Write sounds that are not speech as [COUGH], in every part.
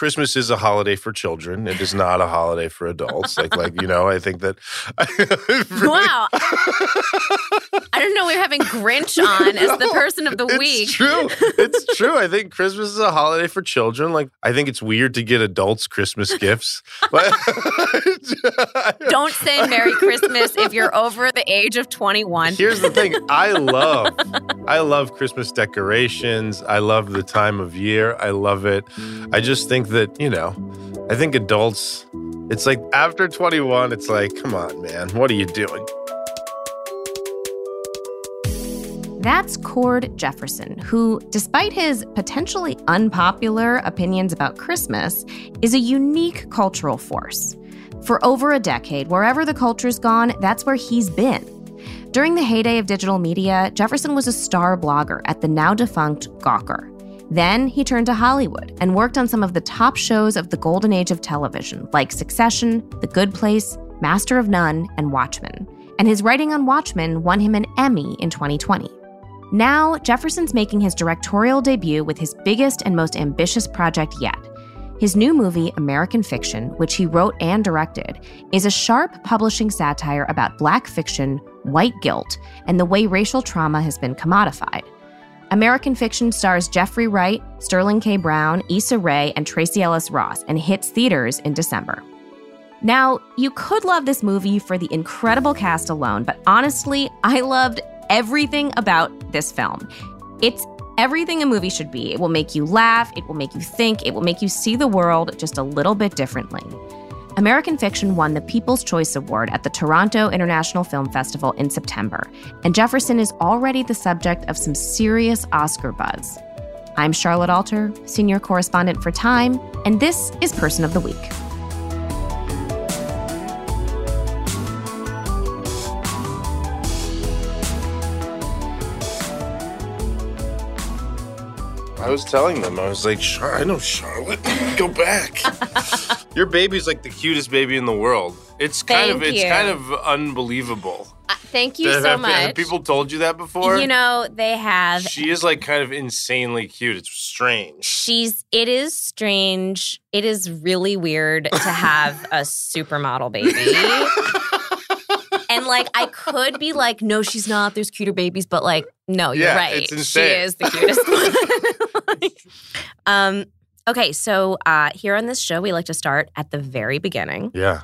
Christmas is a holiday for children. It is not a holiday for adults. Like, like you know, I think that. [LAUGHS] wow. I don't know. We're having Grinch [LAUGHS] on as the person of the it's week. It's true. [LAUGHS] It's true. I think Christmas is a holiday for children. Like, I think it's weird to get adults Christmas gifts. But Don't say Merry Christmas if you're over the age of 21. Here's the thing. I love, I love Christmas decorations. I love the time of year. I love it. I just think that you know, I think adults. It's like after 21, it's like, come on, man, what are you doing? That's Cord Jefferson, who, despite his potentially unpopular opinions about Christmas, is a unique cultural force. For over a decade, wherever the culture's gone, that's where he's been. During the heyday of digital media, Jefferson was a star blogger at the now defunct Gawker. Then he turned to Hollywood and worked on some of the top shows of the golden age of television, like Succession, The Good Place, Master of None, and Watchmen. And his writing on Watchmen won him an Emmy in 2020. Now, Jefferson's making his directorial debut with his biggest and most ambitious project yet. His new movie, American Fiction, which he wrote and directed, is a sharp publishing satire about black fiction, white guilt, and the way racial trauma has been commodified. American Fiction stars Jeffrey Wright, Sterling K. Brown, Issa Rae, and Tracee Ellis Ross and hits theaters in December. Now, you could love this movie for the incredible cast alone, but honestly, I loved everything about this film. It's everything a movie should be. It will make you laugh, it will make you think, it will make you see the world just a little bit differently. American Fiction won the People's Choice Award at the Toronto International Film Festival in September, and Jefferson is already the subject of some serious Oscar buzz. I'm Charlotte Alter, senior correspondent for Time, and this is Person of the Week. I was telling them, I was like, Char- I know Charlotte. [LAUGHS] Go back. [LAUGHS] Your baby's like the cutest baby in the world. It's kind of it's you. kind of unbelievable. Uh, thank you Have- so have- much. Have people told you that before? you know, they have. she is like kind of insanely cute. It's strange. She's, it is strange. It is really weird to have a [LAUGHS] supermodel baby. And like, I could be like, no, she's not. There's cuter babies, but like, no, you're Yeah, right. She is the cutest one. [LAUGHS] um, okay, so uh, here on this show, we like to start at the very beginning. Yeah.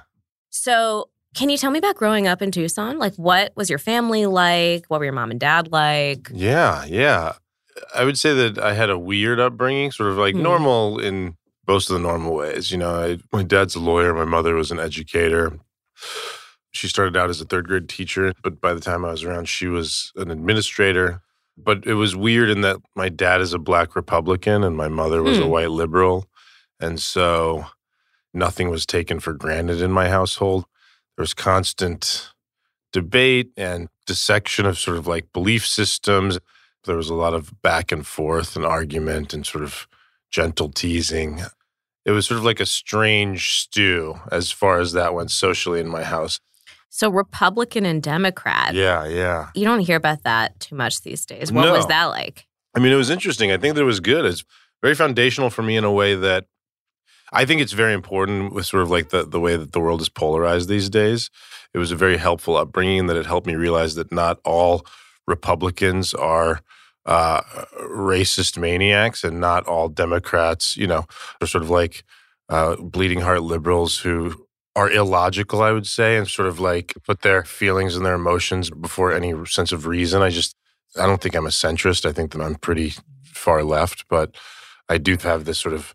So, can you tell me about growing up in Tucson? Like, what was your family like? What were your mom and dad like? Yeah, yeah. I would say that I had a weird upbringing, sort of like Hmm. normal in most of the normal ways. You know, I, my dad's a lawyer, my mother was an educator. She started out as a third grade teacher, but by the time I was around, she was an administrator. But it was weird in that my dad is a black Republican and my mother was a Hmm. white liberal. And so nothing was taken for granted in my household. There was constant debate and dissection of sort of like belief systems. There was a lot of back and forth and argument and sort of gentle teasing. It was sort of like a strange stew as far as that went socially in my house. So, Republican and Democrat. Yeah, yeah. You don't hear about that too much these days. What was that like? I mean, it was interesting. I think that it was good. It's very foundational for me in a way that I think it's very important with sort of like the, the way that the world is polarized these days. It was a very helpful upbringing that it helped me realize that not all Republicans are uh, racist maniacs and not all Democrats, you know, are sort of like uh, bleeding heart liberals who are illogical, I would say, and sort of like put their feelings and their emotions before any sense of reason. I just, I don't think I'm a centrist. I think that I'm pretty far left, but I do have this sort of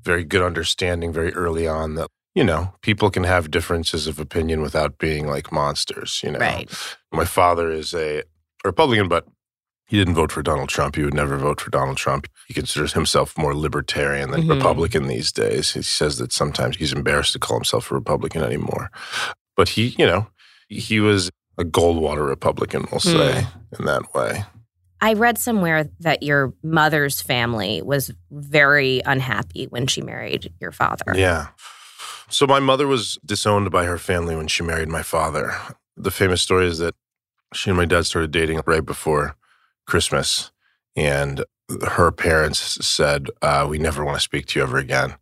very good understanding very early on that, you know, people can have differences of opinion without being like monsters, you know. Right. My father is a Republican, but he didn't vote for Donald Trump. He would never vote for Donald Trump. He considers himself more libertarian than Mhm. Republican these days. He says that sometimes he's embarrassed to call himself a Republican anymore. But he, you know, he was a Goldwater Republican, we'll say, in that way. I read somewhere that your mother's family was very unhappy when she married your father. Yeah. So my mother was disowned by her family when she married my father. The famous story is that she and my dad started dating right before Christmas, and her parents said, uh, "We never want to speak to you ever again."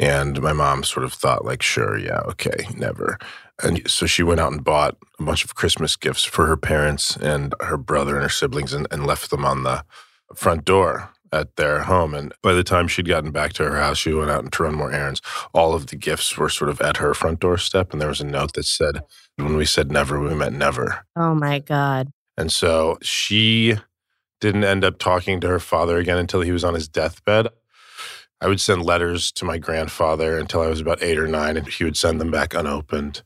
And my mom sort of thought, like, sure, yeah, okay, never. And so she went out and bought a bunch of Christmas gifts for her parents and her brother and her siblings and, and left them on the front door at their home. And by the time she'd gotten back to her house, she went out to run more errands. All of the gifts were sort of at her front doorstep. And there was a note that said, when we said never, we meant never. Oh my God. And so she didn't end up talking to her father again until he was on his deathbed. I would send letters to my grandfather until I was about eight or nine, and he would send them back unopened.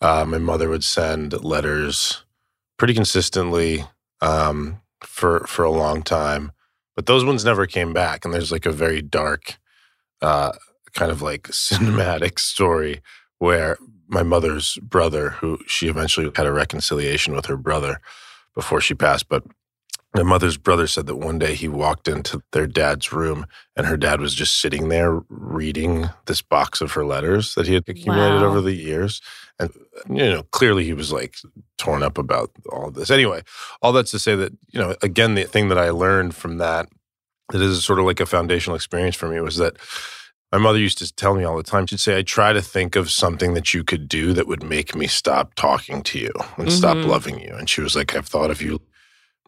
Uh, my mother would send letters pretty consistently um, for for a long time, but those ones never came back. And there's like a very dark, uh, kind of like [LAUGHS] cinematic story where my mother's brother, who she eventually had a reconciliation with her brother before she passed, but my mother's brother said that one day he walked into their dad's room and her dad was just sitting there reading this box of her letters that he had accumulated wow. over the years. And, you know, clearly he was like torn up about all of this. Anyway, all that's to say that, you know, again, the thing that I learned from that, that is sort of like a foundational experience for me was that my mother used to tell me all the time, she'd say, I try to think of something that you could do that would make me stop talking to you and mm-hmm. stop loving you. And she was like, I've thought of you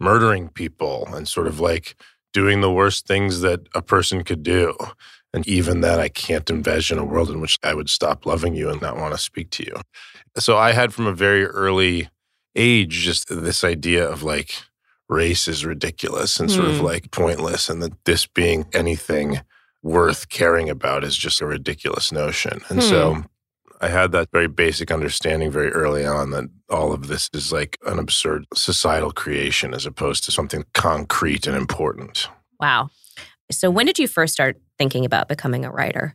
murdering people and sort of like doing the worst things that a person could do. And even then, I can't envision a world in which I would stop loving you and not want to speak to you. So I had from a very early age just this idea of like race is ridiculous and sort mm. of hmm. like pointless, and that this being anything worth caring about is just a ridiculous notion. And so hmm. I had that very basic understanding very early on that all of this is like an absurd societal creation as opposed to something concrete and important. Wow. So, when did you first start thinking about becoming a writer?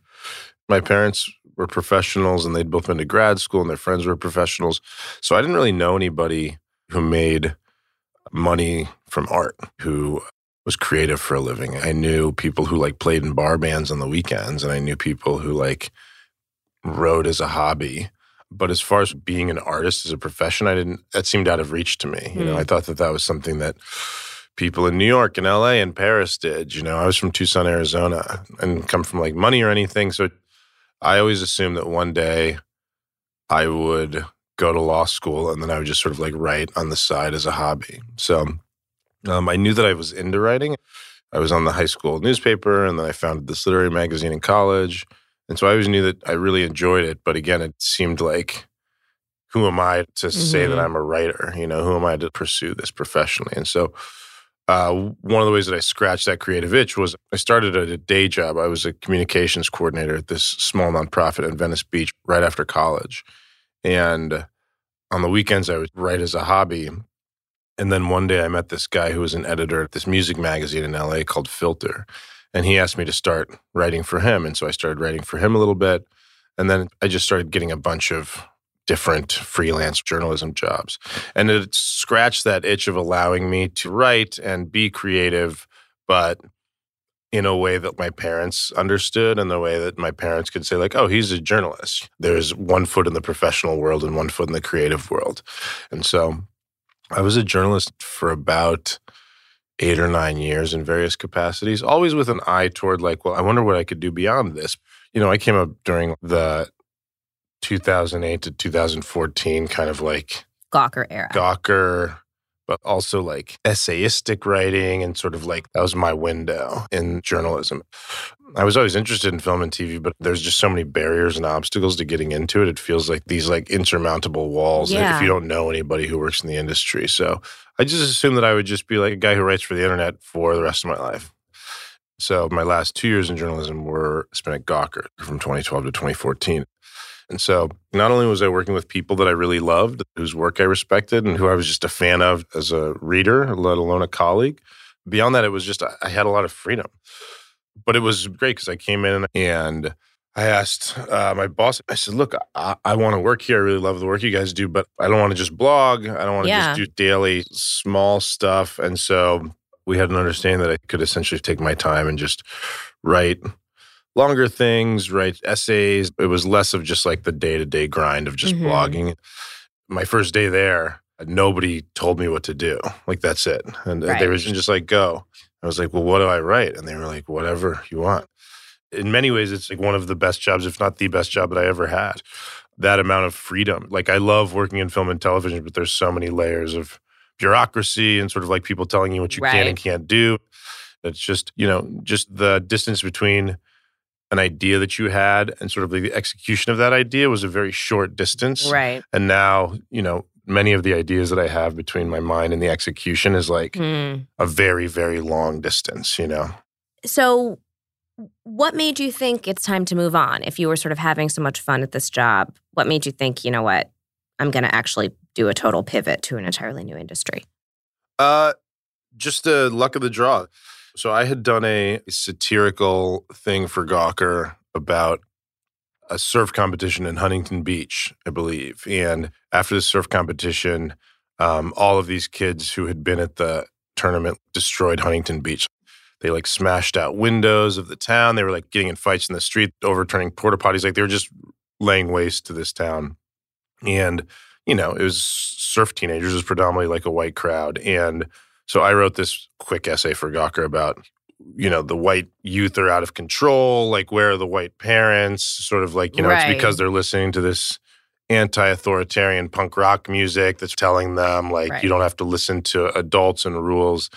My parents were professionals and they'd both been to grad school and their friends were professionals. So, I didn't really know anybody who made money from art who was creative for a living. I knew people who like played in bar bands on the weekends and I knew people who like wrote as a hobby. But as far as being an artist as a profession, I didn't, that seemed out of reach to me. Mm. You know, hmm. I thought that that was something that people in New York and LA and Paris did. You know, I was from Tucson, Arizona and come from like money or anything. So I always assumed that one day I would go to law school and then I would just sort of like write on the side as a hobby. So um, I knew that I was into writing. I was on the high school newspaper and then I founded this literary magazine in college. And so I always knew that I really enjoyed it. But again, it seemed like, who am I to mm-hmm. say that mm-hmm. I'm a writer? You know, who am I to pursue this professionally? And so uh, one of the ways that I scratched that creative itch was I started at a day job. I was a communications coordinator at this small nonprofit in Venice Beach right after college. And on the weekends, I would write as a hobby. And then one day I met this guy who was an editor at this music magazine in LA called Filter. And he asked me to start writing for him. And so I started writing for him a little bit. And then I just started getting a bunch of different freelance journalism jobs. And it scratched that itch of allowing me to write and be creative, but in a way that my parents understood and the way that my parents could say like oh he's a journalist there's one foot in the professional world and one foot in the creative world and so i was a journalist for about eight or nine years in various capacities, always with an eye toward like, well, I wonder what I could do beyond this. You know, I came up during the 2008 to 2014 kind of like Gawker era. Gawker, but also like essayistic writing and sort of like that was my window in journalism. I was always interested in film and TV, but there's just so many barriers and obstacles to getting into it. It feels like these like insurmountable walls yeah. if you don't know anybody who works in the industry. So I just assumed that I would just be like a guy who writes for the internet for the rest of my life. So my last two years in journalism were spent at Gawker from 2012 to 2014. And so not only was I working with people that I really loved, whose work I respected, and who I was just a fan of as a reader, let alone a colleague, beyond that, it was just I had a lot of freedom. But it was great because I came in and I asked uh, my boss, I said, look, I, I want to work here. I really love the work you guys do, but I don't want to just blog. I don't want to yeah. just do daily small stuff. And so we had an understanding that I could essentially take my time and just write longer things, write essays. It was less of just like the day to day grind of just mm-hmm. blogging. My first day there, nobody told me what to do. Like, that's it. And right. they were just like, go. I was like, well, what do I write? And they were like, whatever you want in many ways, it's like one of the best jobs, if not the best job that I ever had. That amount of freedom. Like, I love working in film and television, but there's so many layers of bureaucracy and sort of like people telling you what you right. can and can't do. It's just, you know, just the distance between an idea that you had and sort of the execution of that idea was a very short distance. Right. And now, you know, many of the ideas that I have between my mind and the execution is like mm. a very, very long distance, you know? So, what made you think it's time to move on? If you were sort of having so much fun at this job, what made you think, you know what, I'm going to actually do a total pivot to an entirely new industry? Uh, just the luck of the draw. So I had done a satirical thing for Gawker about a surf competition in Huntington Beach, I believe. And after the surf competition, um, all of these kids who had been at the tournament destroyed Huntington Beach. They like smashed out windows of the town. They were like getting in fights in the street, overturning porta potties. Like they were just laying waste to this town. And, you know, it was surf teenagers, it was predominantly like a white crowd. And so I wrote this quick essay for Gawker about, you know, the white youth are out of control. Like, where are the white parents? Sort of like, you know, right. it's because they're listening to this anti-authoritarian punk rock music that's telling them like right. you don't have to listen to adults and rules.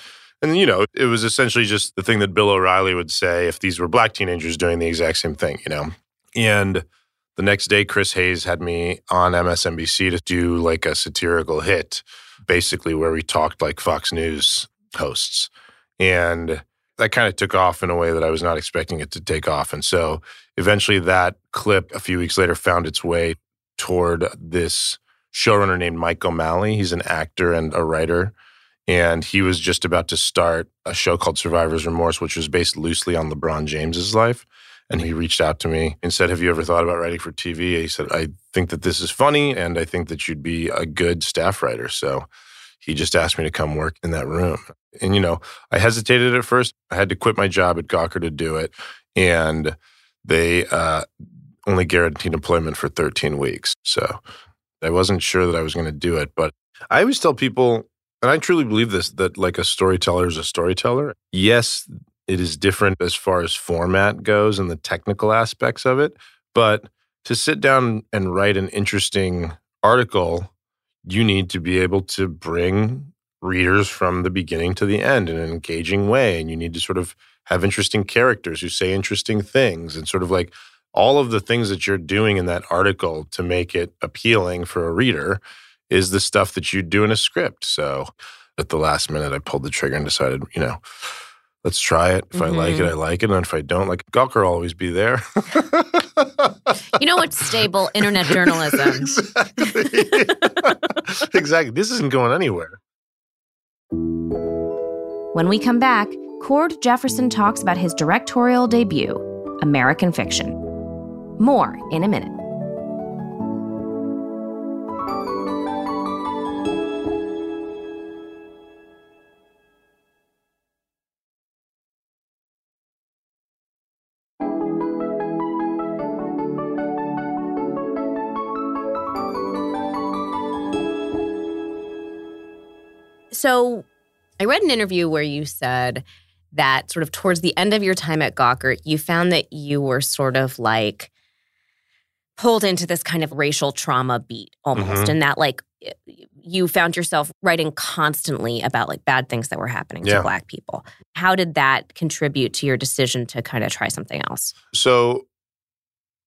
And you know, it was essentially just the thing that Bill O'Reilly would say if these were black teenagers doing the exact same thing, you know. And the next day Chris Hayes had me on MSNBC to do like a satirical hit basically where we talked like Fox News hosts. And that kind of took off in a way that I was not expecting it to take off. And so eventually that clip a few weeks later found its way toward this showrunner named Mike O'Malley. He's an actor and a writer. And he was just about to start a show called Survivor's Remorse, which was based loosely on LeBron James's life. And he reached out to me and said, Have you ever thought about writing for TV? He said, I think that this is funny and I think that you'd be a good staff writer. So he just asked me to come work in that room. And, you know, I hesitated at first. I had to quit my job at Gawker to do it. And they uh, only guaranteed employment for 13 weeks. So I wasn't sure that I was going to do it. But I always tell people, and I truly believe this, that like a storyteller is a storyteller. Yes, it is different as far as format goes and the technical aspects of it. But to sit down and write an interesting article, you need to be able to bring readers from the beginning to the end in an engaging way. And you need to sort of have interesting characters who say interesting things and sort of like all of the things that you're doing in that article to make it appealing for a reader is the stuff that you do in a script. So at the last minute, I pulled the trigger and decided, you know, let's try it. If mm-hmm. I like it, mm-hmm. I like it. And if I don't, like Gawker will always be there. you know what's stable? Internet [LAUGHS] journalism. exactly. [LAUGHS] exactly. This isn't going anywhere. When we come back, Cord Jefferson talks about his directorial debut, American Fiction. More in a minute. So I read an interview where you said that sort of towards the end of your time at Gawker, you found that you were sort of like pulled into this kind of racial trauma beat almost, mm-hmm. and that like you found yourself writing constantly about like bad things that were happening yeah. to Black people. How did that contribute to your decision to kind of try something else? So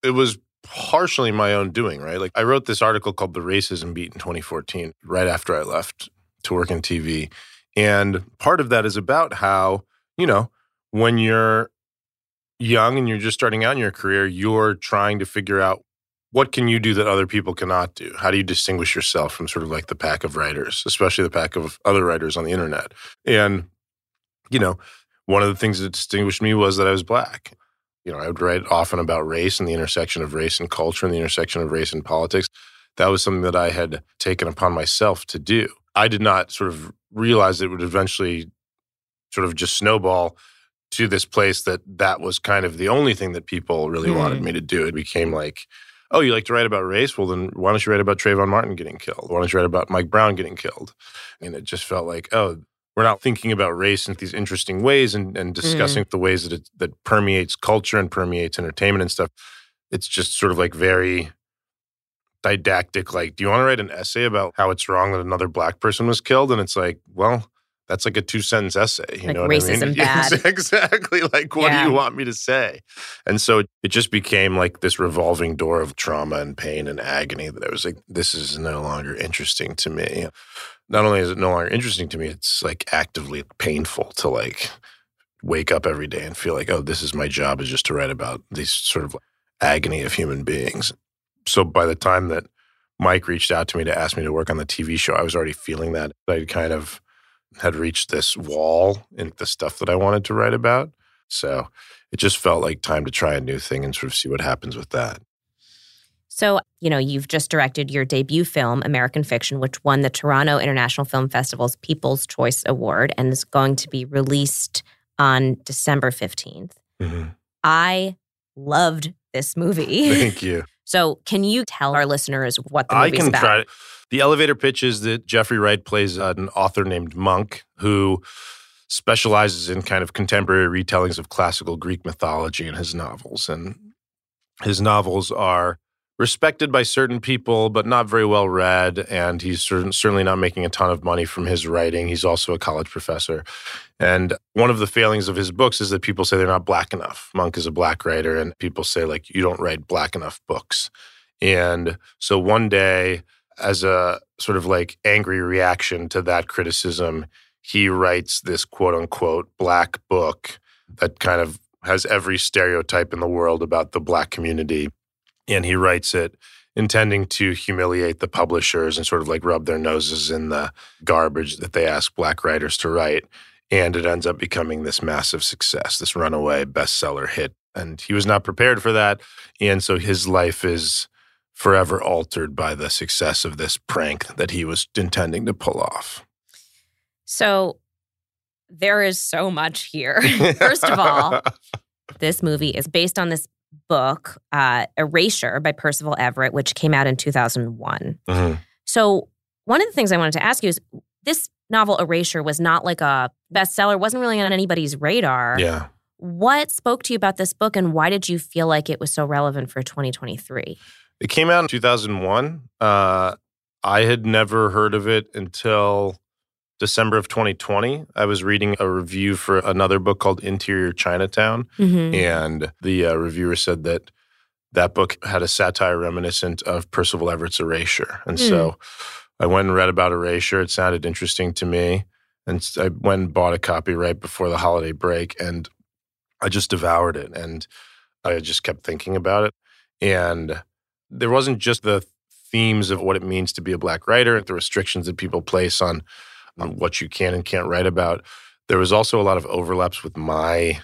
it was partially my own doing, right? Like I wrote this article called The Racism Beat in 2014, right after I left to work in TV. And part of that is about how, you know, when you're young and you're just starting out in your career, you're trying to figure out what can you do that other people cannot do? How do you distinguish yourself from sort of like the pack of writers, especially the pack of other writers on the internet? And, you know, one of the things that distinguished me was that I was black. You know, I would write often about race and the intersection of race and culture and the intersection of race and politics. That was something that I had taken upon myself to do. I did not sort of realize it would eventually sort of just snowball to this place that that was kind of the only thing that people really mm. wanted me to do. It became like, oh, you like to write about race? Well, then why don't you write about Trayvon Martin getting killed? Why don't you write about Mike Brown getting killed? And it just felt like, oh, we're not thinking about race in these interesting ways and, and discussing mm. the ways that it that permeates culture and permeates entertainment and stuff. It's just sort of like very didactic. Like, do you want to write an essay about how it's wrong that another black person was killed? And it's like, well, that's like a two sentence essay. You like know what racism I mean? [LAUGHS] Bad. exactly. Like, what yeah. do you want me to say? And so it just became like this revolving door of trauma and pain and agony that I was like, this is no longer interesting to me. Not only is it no longer interesting to me, it's like actively painful to like wake up every day and feel like, oh, this is my job is just to write about these sort of agony of human beings. So by the time that Mike reached out to me to ask me to work on the TV show, I was already feeling that. I kind of had reached this wall in the stuff that I wanted to write about. So it just felt like time to try a new thing and sort of see what happens with that. So, you know, you've just directed your debut film, American Fiction, which won the Toronto International Film Festival's People's Choice Award and is going to be released on December 15th. Mm-hmm. I loved this movie. Thank you. [LAUGHS] So, can you tell our listeners what the movie's I can about? try. The elevator pitch is that Jeffrey Wright plays an author named Monk who specializes in kind of contemporary retellings of classical Greek mythology in his novels. And his novels are respected by certain people, but not very well read. And he's certainly not making a ton of money from his writing. He's also a college professor. And one of the failings of his books is that people say they're not black enough. Monk is a black writer, and people say, like, you don't write black enough books. And so one day, as a sort of like angry reaction to that criticism, he writes this quote unquote black book that kind of has every stereotype in the world about the black community and he writes it intending to humiliate the publishers and sort of like rub their noses in the garbage that they ask black writers to write. And it ends up becoming this massive success, this runaway bestseller hit. And he was not prepared for that. And so his life is forever altered by the success of this prank that he was intending to pull off. So there is so much here. [LAUGHS] First of all, this movie is based on this book, uh, Erasure by Percival Everett, which came out in 2001. Mm-hmm. So, one of the things I wanted to ask you is this novel, Erasure, was not like a bestseller, wasn't really on anybody's radar. Yeah. What spoke to you about this book, and why did you feel like it was so relevant for 2023? It came out in 2001. Uh, I had never heard of it until December of 2020, I was reading a review for another book called Interior Chinatown. Mm-hmm. And the uh, reviewer said that that book had a satire reminiscent of Percival Everett's Erasure. And mm. so I went and read about Erasure. It sounded interesting to me. And I went and bought a copy right before the holiday break. And I just devoured it. And I just kept thinking about it. And there wasn't just the themes of what it means to be a black writer, the restrictions that people place on on what you can and can't write about. There was also a lot of overlaps with my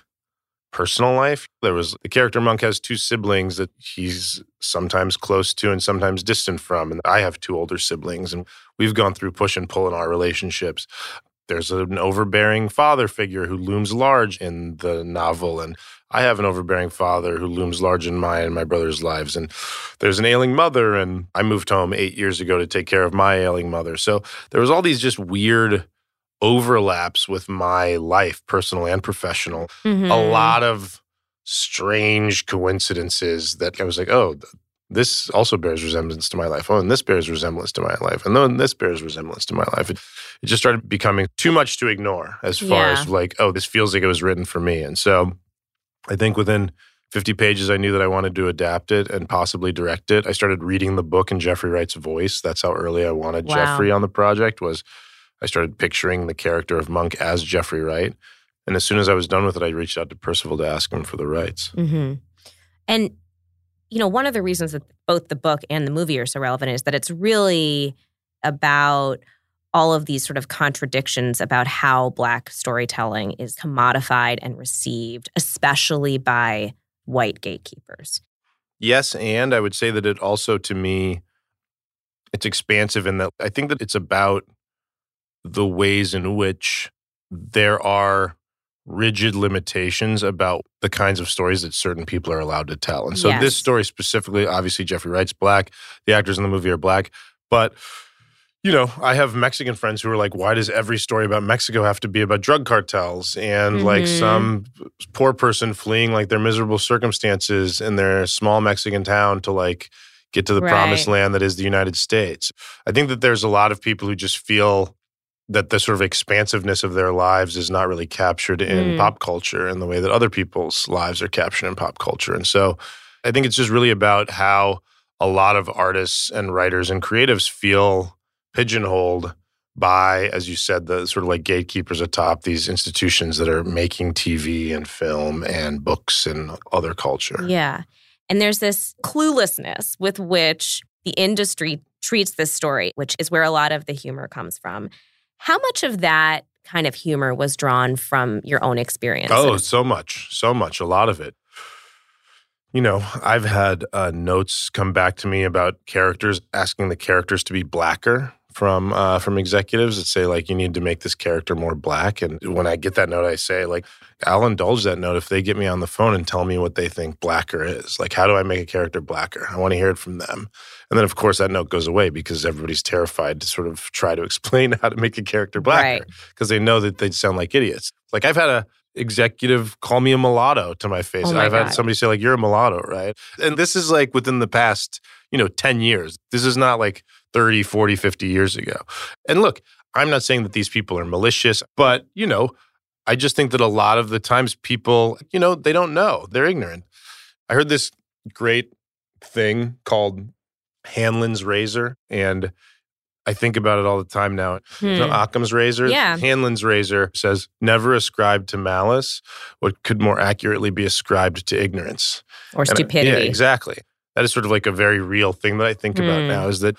personal life. There was the character Monk has two siblings that he's sometimes close to and sometimes distant from. And I have two older siblings, and we've gone through push and pull in our relationships. There's an overbearing father figure who looms large in the novel, and I have an overbearing father who looms large in my and my brother's lives. And there's an ailing mother, and I moved home eight years ago to take care of my ailing mother. So there was all these just weird overlaps with my life, personal and professional. Mm-hmm. A lot of strange coincidences that I was like, oh, this also bears resemblance to my life. Oh, and this bears resemblance to my life. And then this bears resemblance to my life. It, it just started becoming too much to ignore as far yeah. as like, oh, this feels like it was written for me. And so I think within 50 pages, I knew that I wanted to adapt it and possibly direct it. I started reading the book in Jeffrey Wright's voice. That's how early I wanted wow. Jeffrey on the project was I started picturing the character of Monk as Jeffrey Wright. And as soon as I was done with it, I reached out to Percival to ask him for the rights. Mm-hmm. And, you know, one of the reasons that both the book and the movie are so relevant is that it's really about – all of these sort of contradictions about how Black storytelling is commodified and received, especially by white gatekeepers. Yes, and I would say that it also, to me, it's expansive in that I think that it's about the ways in which there are rigid limitations about the kinds of stories that certain people are allowed to tell. And so yes. this story specifically, obviously Jeffrey Wright's black, the actors in the movie are black, but you know, I have Mexican friends who are like, why does every story about Mexico have to be about drug cartels and like Mhm. some poor person fleeing like their miserable circumstances in their small Mexican town to like get to the promised land that is the United States? I think that there's a lot of people who just feel that the sort of expansiveness of their lives is not really captured in Mm. pop culture in the way that other people's lives are captured in pop culture. And so I think it's just really about how a lot of artists and writers and creatives feel pigeonholed by, as you said, the sort of like gatekeepers atop these institutions that are making TV and film and books and other culture. Yeah. And there's this cluelessness with which the industry treats this story, which is where a lot of the humor comes from. How much of that kind of humor was drawn from your own experience? Oh, so much, so much, a lot of it. You know, I've had uh, notes come back to me about characters asking the characters to be blacker from uh, from executives that say like you need to make this character more black. And when I get that note, I say like I'll indulge that note if they get me on the phone and tell me what they think blacker is. Like, how do I make a character blacker? I want to hear it from them. And then, of course, that note goes away because everybody's terrified to sort of [LAUGHS] try to explain how to make a character blacker Right. because they know that they'd sound like idiots. Like I've had a executive call me a mulatto to my face. Oh my I've had somebody say like you're a mulatto, right? And this is like within the past, you know, 10 years. This is not like 30, 40, 50 years ago. And look, I'm not saying that these people are malicious, but you know, I just think that a lot of the times people, you know, they don't know. They're ignorant. I heard this great thing called Hanlon's razor and I think about it all the time now. Hmm. You know, Occam's razor. Yeah. Hanlon's razor says, never ascribe to malice what could more accurately be ascribed to ignorance. or And, stupidity. yeah, exactly. That is sort of like a very real thing that I think about Hmm. now is that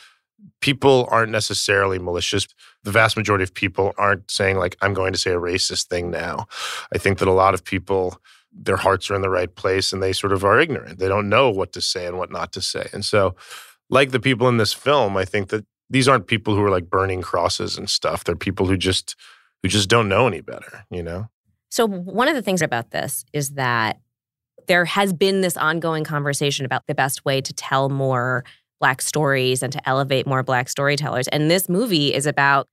people aren't necessarily malicious. The vast majority of people aren't saying, like, I'm going to say a racist thing now. I think that a lot of people, their hearts are in the right place and they sort of are ignorant. They don't know what to say and what not to say. And so, like the people in this film, I think that these aren't people who are like burning crosses and stuff. They're people who just who just don't know any better, you know? So, one of the things about this is that there has been this ongoing conversation about the best way to tell more Black stories and to elevate more Black storytellers. And this movie is about,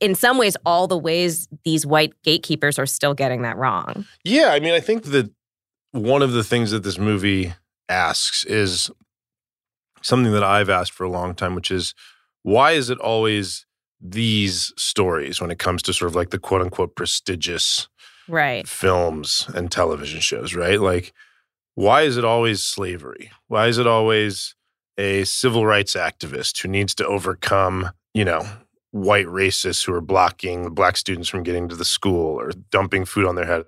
in some ways, all the ways these white gatekeepers are still getting that wrong. Yeah, I mean, I think that one of the things that this movie asks is something that I've asked for a long time, which is why is it always these stories when it comes to sort of like the quote unquote prestigious Right. films and television shows, right? Like, why is it always slavery? Why is it always a civil rights activist who needs to overcome, you know, white racists who are blocking black students from getting to the school or dumping food on their head?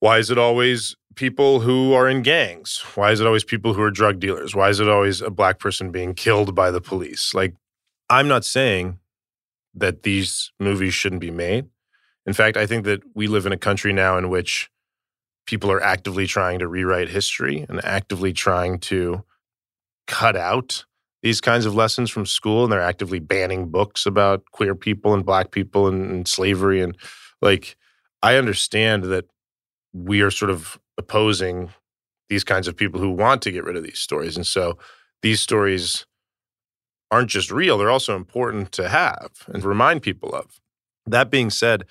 Why is it always people who are in gangs? Why is it always people who are drug dealers? Why is it always a black person being killed by the police? Like, I'm not saying that these movies shouldn't be made. In fact, I think that we live in a country now in which people are actively trying to rewrite history and actively trying to cut out these kinds of lessons from school. And they're actively banning books about queer people and black people and, and slavery. And like, I understand that we are sort of opposing these kinds of people who want to get rid of these stories. And so these stories aren't just real, they're also important to have and remind people of. That being said,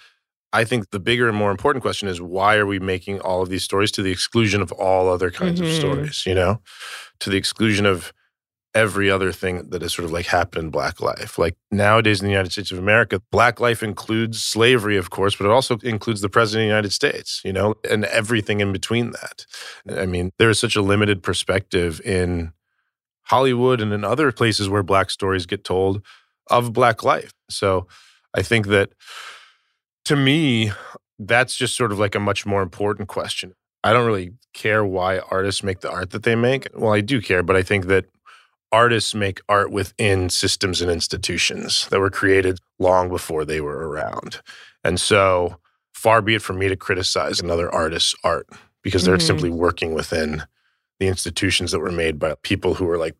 I think the bigger and more important question is why are we making all of these stories to the exclusion of all other kinds Mhm. of stories, you know? To the exclusion of every other thing that has sort of like happened in black life. Like nowadays in the United States of America, black life includes slavery, of course, but it also includes the president of the United States, you know, and everything in between that. I mean, there is such a limited perspective in Hollywood and in other places where black stories get told of black life. So I think that to me, that's just sort of like a much more important question. I don't really care why artists make the art that they make. Well, I do care, but I think that artists make art within systems and institutions that were created long before they were around. And so far be it from me to criticize another artist's art because they're Mhm. simply working within the institutions that were made by people who were like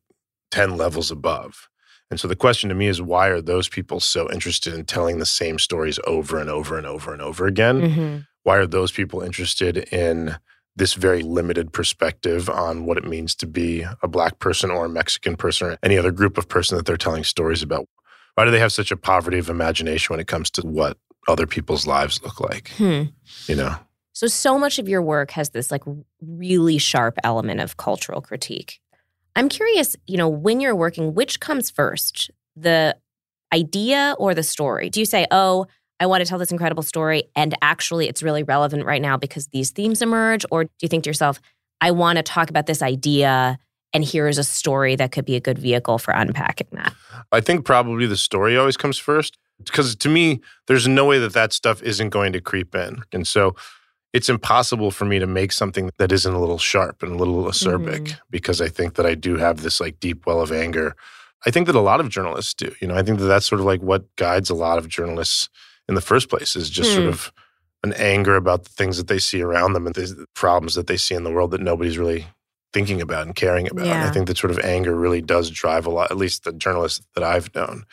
10 levels above. And so the question to me is why are those people so interested in telling the same stories over and over and over and over again? Mhm. Why are those people interested in this very limited perspective on what it means to be a black person or a Mexican person or any other group of person that they're telling stories about? Why do they have such a poverty of imagination when it comes to what other people's lives look like? Hmm. You know? So, so much of your work has this like really sharp element of cultural critique. I'm curious, you know, when you're working, which comes first, the idea or the story? Do you say, oh, I want to tell this incredible story, and actually it's really relevant right now because these themes emerge? Or do you think to yourself, I want to talk about this idea, and here's a story that could be a good vehicle for unpacking that? I think probably the story always comes first because to me, there's no way that that stuff isn't going to creep in. And so, it's impossible for me to make something that isn't a little sharp and a little acerbic Mhm. because I think that I do have this like deep well of anger. I think that a lot of journalists do. You know, I think that that's sort of like what guides a lot of journalists in the first place is just sort Hmm. of an anger about the things that they see around them and the problems that they see in the world that nobody's really thinking about and caring about. And I think that sort of anger really does drive a lot, at least the journalists that I've known.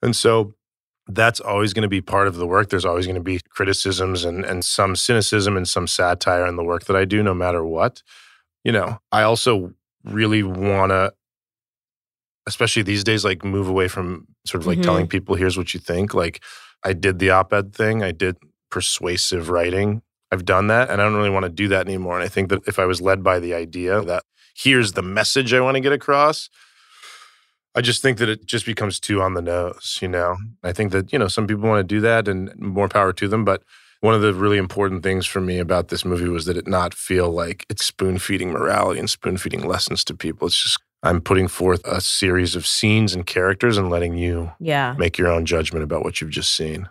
And so that's always going to be part of the work. There's always going to be criticisms and, and some cynicism and some satire in the work that I do, no matter what. You know, I also really want to, especially these days, like move away from sort of like Mhm. telling people, here's what you think. Like I did the op ed thing, I did persuasive writing. I've done that and I don't really want to do that anymore. And I think that if I was led by the idea that here's the message I want to get across, I just think that it just becomes too on the nose, you know? I think that, you know, some people want to do that and more power to them. But one of the really important things for me about this movie was that it not feel like it's spoon feeding morality and spoon feeding lessons to people. It's just, I'm putting forth a series of scenes and characters and letting you Yeah. make your own judgment about what you've just seen.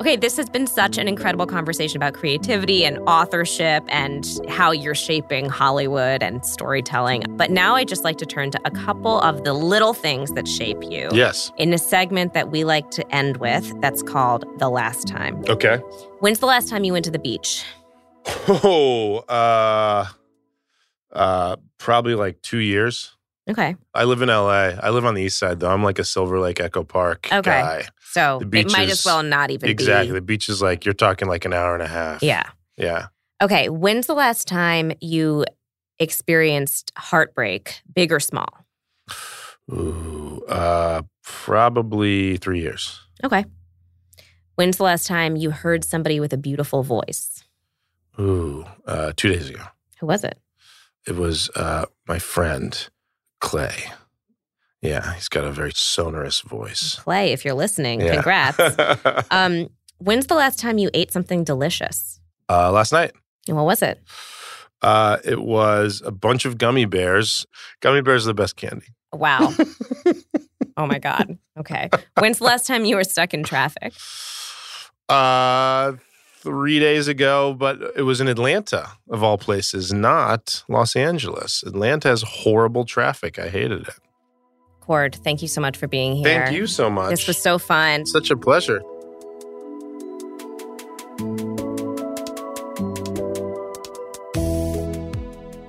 Okay, this has been such an incredible conversation about creativity and authorship and how you're shaping Hollywood and storytelling. But now I just like to turn to a couple of the little things that shape you. Yes. In a segment that we like to end with that's called The Last Time. Okay. When's the last time you went to the beach? Oh, uh, uh, probably like two years. Okay. I live in LA. I live on the east side, though. I'm like a Silver Lake Echo Park Okay. guy. So The it beach might is- as well not even be. Exactly. be. The beach is like, you're talking like an hour and a half. Yeah. Yeah. Okay. When's the last time you experienced heartbreak, big or small? Ooh, uh, probably three years. Okay. When's the last time you heard somebody with a beautiful voice? Ooh, uh, two days ago. Who was it? It was uh, my friend, Clay. Yeah, he's got a very sonorous voice. Clay, if you're listening, Yeah. congrats. [LAUGHS] um, when's the last time you ate something delicious? uh, last night, And what was it? uh, it was a bunch of gummy bears. Gummy bears are the best candy. Wow. [LAUGHS] oh my God. Okay. When's the last time you were stuck in traffic? Uh, three days ago, but it was in Atlanta, of all places, not Los Angeles. Atlanta has horrible traffic. I hated it. Cord, thank you so much for being here. Thank you so much. This was so fun. such a pleasure.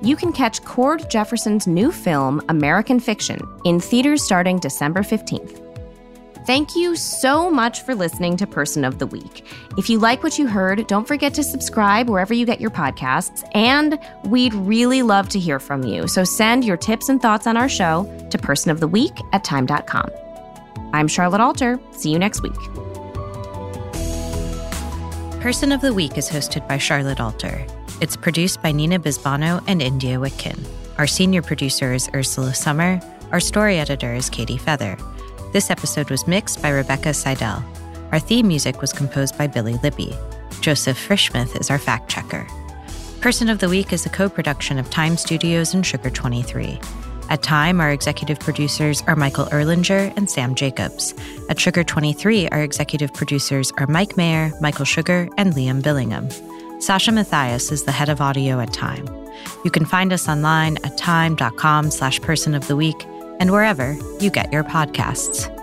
You can catch Cord Jefferson's new film, American Fiction, in theaters starting December 15th. Thank you so much for listening to Person of the Week. If you like what you heard, don't forget to subscribe wherever you get your podcasts, and we'd really love to hear from you. So send your tips and thoughts on our show to personoftheweek at time.com. I'm Charlotte Alter. See you next week. Person of the Week is hosted by Charlotte Alter. It's produced by Nina Bisbano and India Witkin. Our senior producer is Ursula Summer. Our story editor is Katie Feather. This episode was mixed by Rebecca Seidel. Our theme music was composed by Billy Libby. Joseph Frischmuth is our fact checker. Person of the Week is a co production of Time Studios and Sugar 23. At Time, our executive producers are Michael Erlinger and Sam Jacobs. At Sugar 23, our executive producers are Mike Mayer, Michael Sugar, and Liam Billingham. Sasha Matthias is the head of audio at Time. You can find us online at time.com slash person of the week and wherever you get your podcasts.